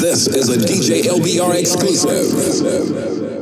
This is a DJ LBR exclusive.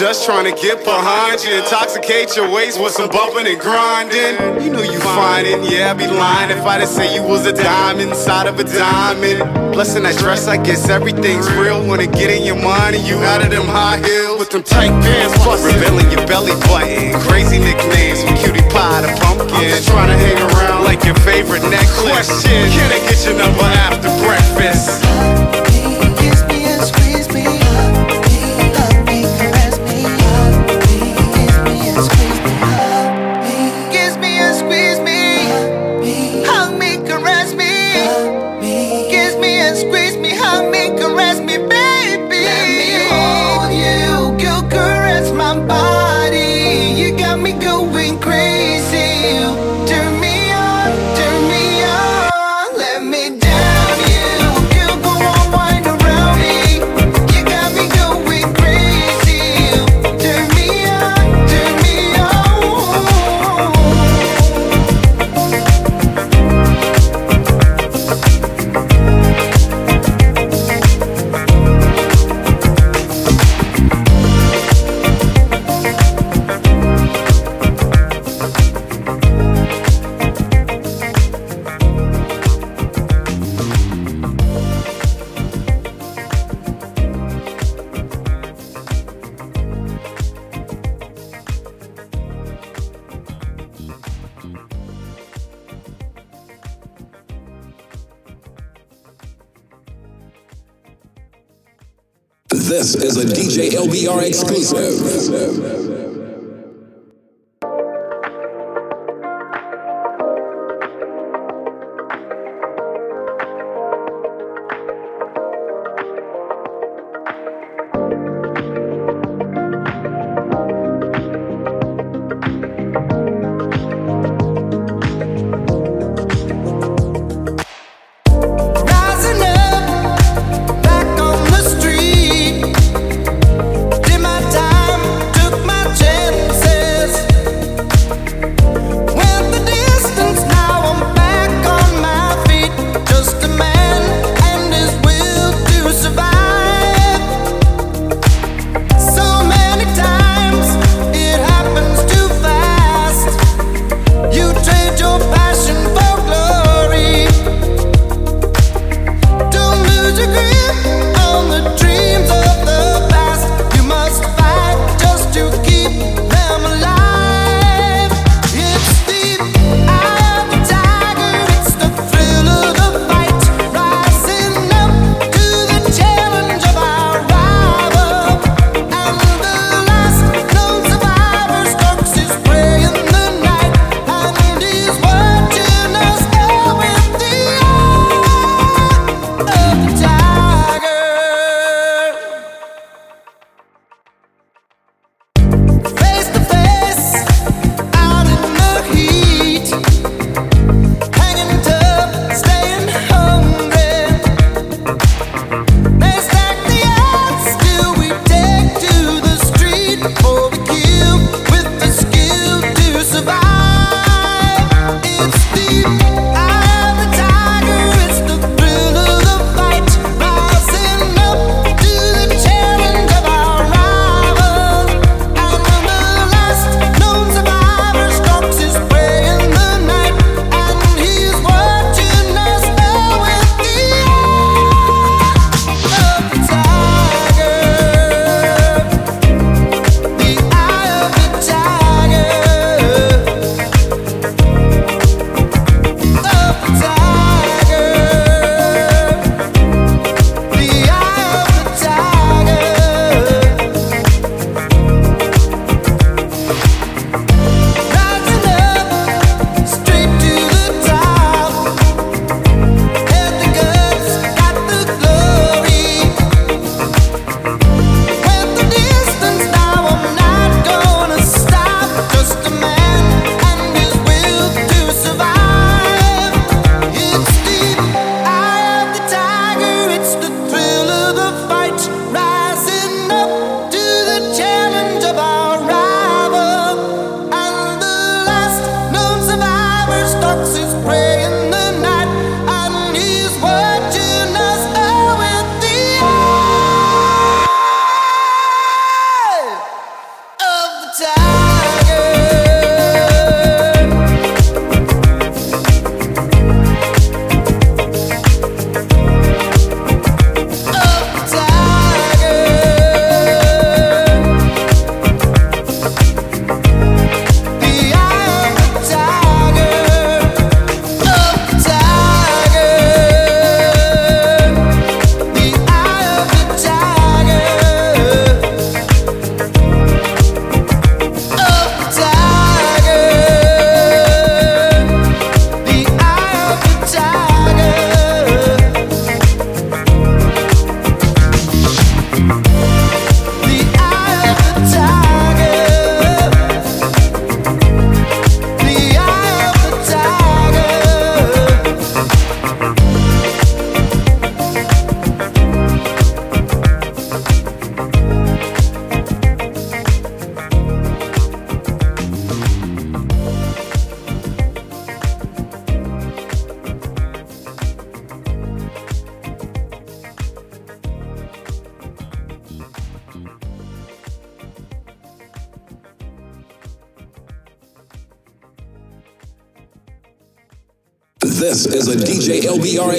Just trying to get behind you, intoxicate your waist with some bumping and grinding. You know you find it, yeah, I'd be lying if I didn't say you was a diamond inside of a diamond. Blessin' that dress, I guess everything's real. Wanna get in your mind and you out of them high heels with them tight pants, plus revealing your belly button. Crazy nicknames from cutie pie to pumpkin. I'm just trying to hang around like your favorite necklace. Question: Can I get your number after breakfast?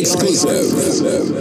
Exclusive.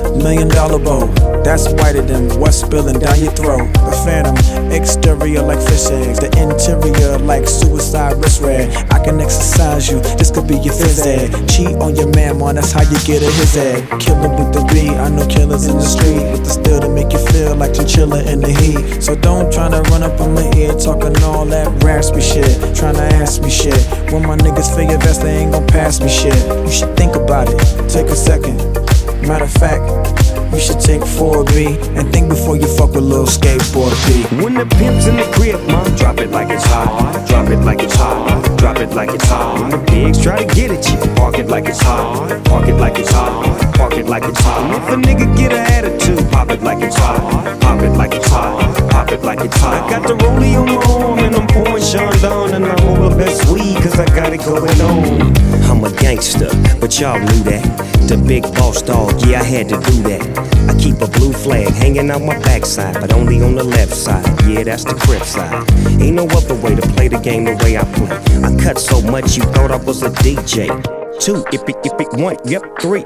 million dollar bow. That's whiter than what's spilling down your throat. The phantom, exterior like fish eggs, the interior like suicide wrist red. I can exercise you, this could be your phys ed. Cheat on your man, man, that's how you get a his head. Killer with the B, I know killers in the street with the still to make you feel like chinchilla in the heat. So don't try to run up on my ear talking all that raspy shit, trying to ask me shit. When my niggas your vest, they ain't gon' pass me shit. You should think about it, take a second. Matter of fact, you should take 4B and think before you fuck with little skateboard P. When the pimp's in the crib, ma, drop it like it's hot. Drop it like it's hot. Drop it like it's hot. When the pigs try to get at you, park it like it's hot. Park it like it's hot. Park it like it's hot. And if a nigga get an attitude, pop it like it's hot. Pop it like it's hot. Pop it like it's hot. I got the rollie on my arm and I'm pouring Sean Don and I roll the best weed cause I got it going on. I'm a gangster, but y'all knew that. The big boss dog, yeah, I had to do that. I keep a blue flag hanging out my backside, but only on the left side. Yeah, that's the crib side. Ain't no other way to play the game the way I play. I cut so much you thought I was a DJ. Two, if it, if it, one, yep, three.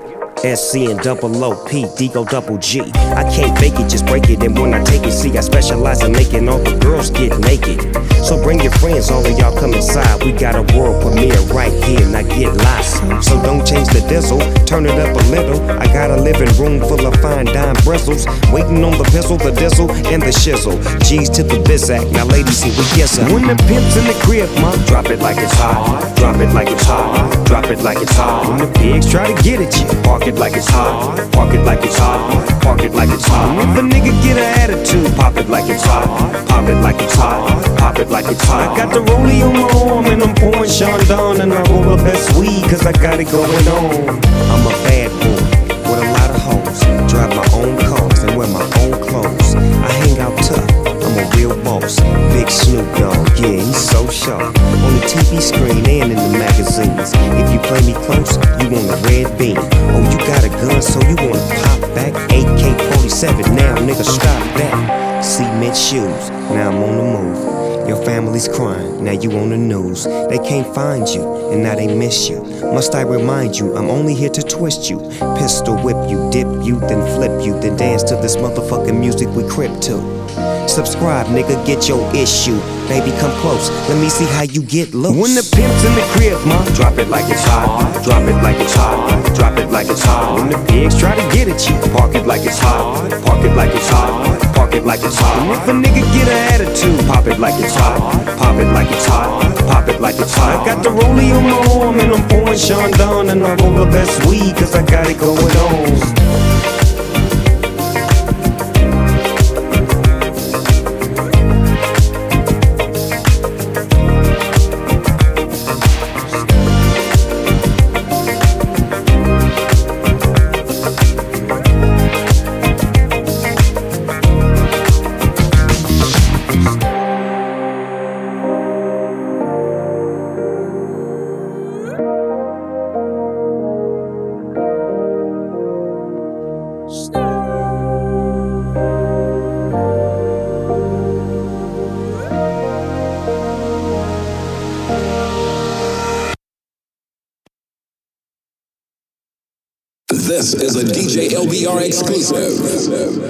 SC and double O P, Digo double G. I can't fake it, just break it. And when I take it, see, I specialize in making all the girls get naked. So bring your friends, all of y'all come inside. We got a world premiere right here, now get lost. So don't change the diesel, turn it up a little. I got a living room full of fine dime bristles. Waiting on the pistol, the diesel, and the shizzle. G's to the bizac, now ladies, here we her. When the pimp's in the crib, ma, drop it like it's hot. Drop it like it's hot. Drop it like it's hot. When the pigs try to get at you, park it like it's hot. Park it like it's hot. Park it like it's hot. If a nigga get an attitude, pop it like it's hot. Pop it like it's hot. Pop it like it's hot. I got the rollie on my arm and I'm pouring Chandon and I roll the best weed cause I got it going on. I'm a bad Big Snoop Dogg, yeah, he's so sharp. On the TV screen and in the magazines. If you play me close, you want a red beam. Oh, you got a gun, so you wanna pop back? AK 47, now nigga, stop that. Cement shoes, now I'm on the move. Your family's crying, now you on the news. They can't find you, and now they miss you. Must I remind you, I'm only here to twist you. Pistol whip you, dip you, then flip you, then dance to this motherfucking music we crip to. Subscribe, nigga, get your issue. Baby, come close, let me see how you get loose. When the pimp's in the crib, ma, drop it like it's hot. Drop it like it's hot. Drop it like it's hot. When the pigs try to get at you, park it like it's hot. Park it like it's hot. Park it like it's hot. And if a nigga get an attitude, pop it like it's hot. Pop it like it's hot. Pop it like it's hot. I got the rollie on my arm and I'm pouring Chandon and I roll the best weed cause I got it going on. Exclusive.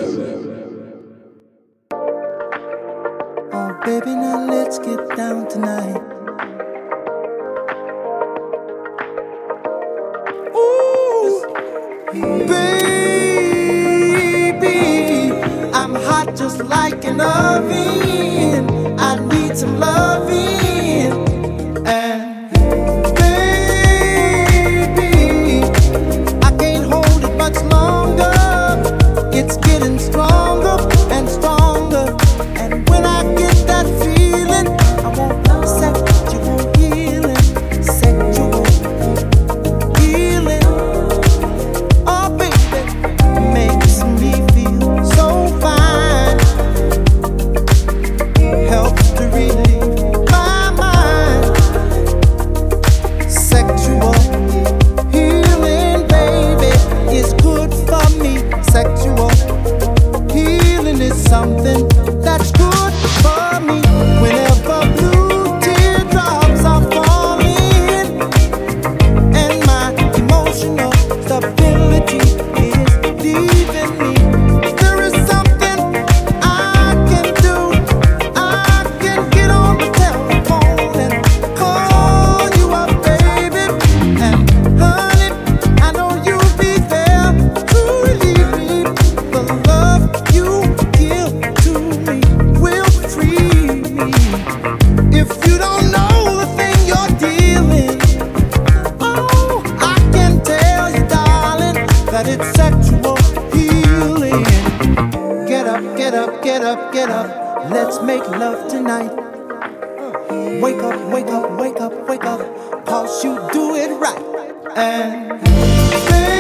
wake up, wake up, wake up, cause you do it right. And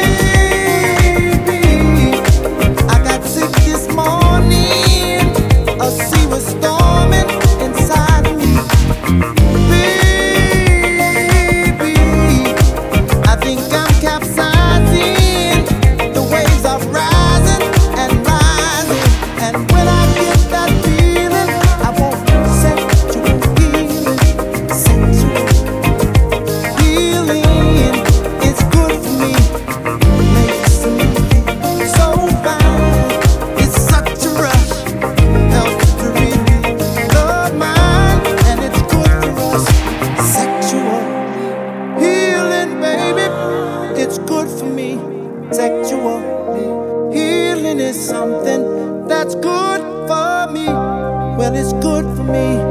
it's good for me.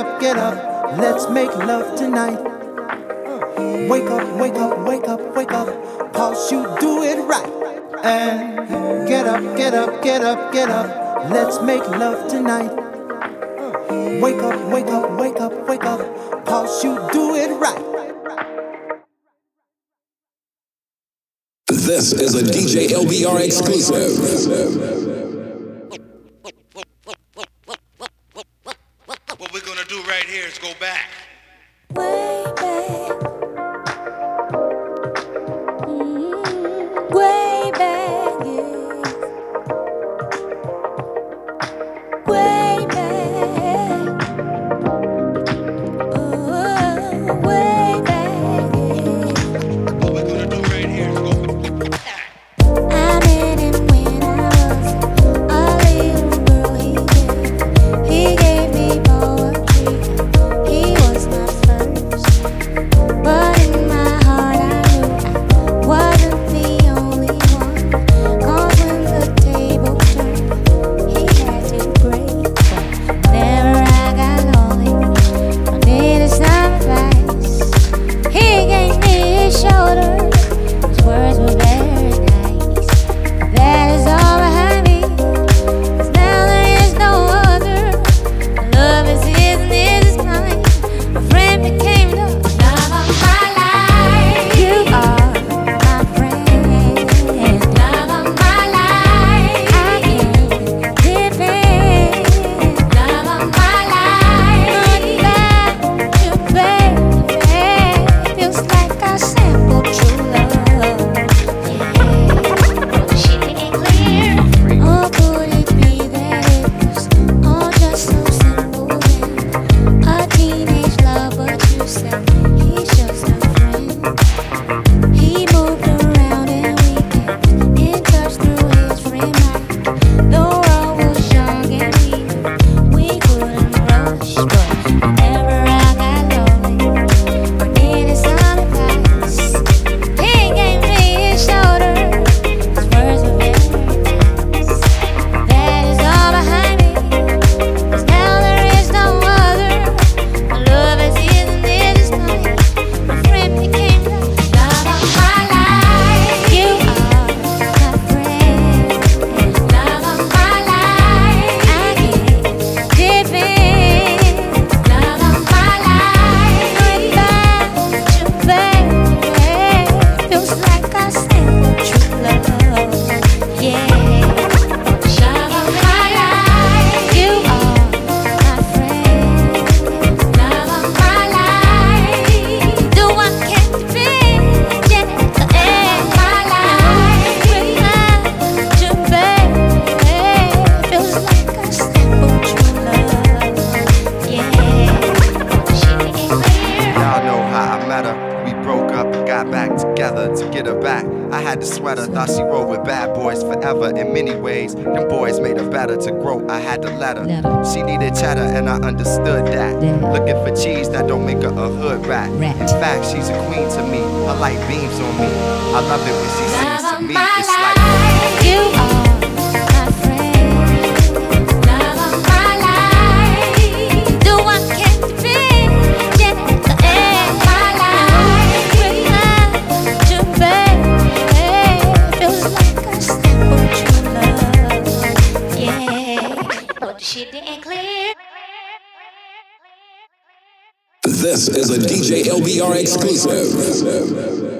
up, get up, let's make love tonight. Wake up, wake up, wake up, wake up, cause you do it right. And get up, get up, get up, get up, let's make love tonight. Wake up, wake up, wake up, wake up, cause you do it right. This is a DJ LBR exclusive. years go back. like she's a queen to me. Her light beams on me. I love it when she sings to me. It's Is a DJ LBR exclusive.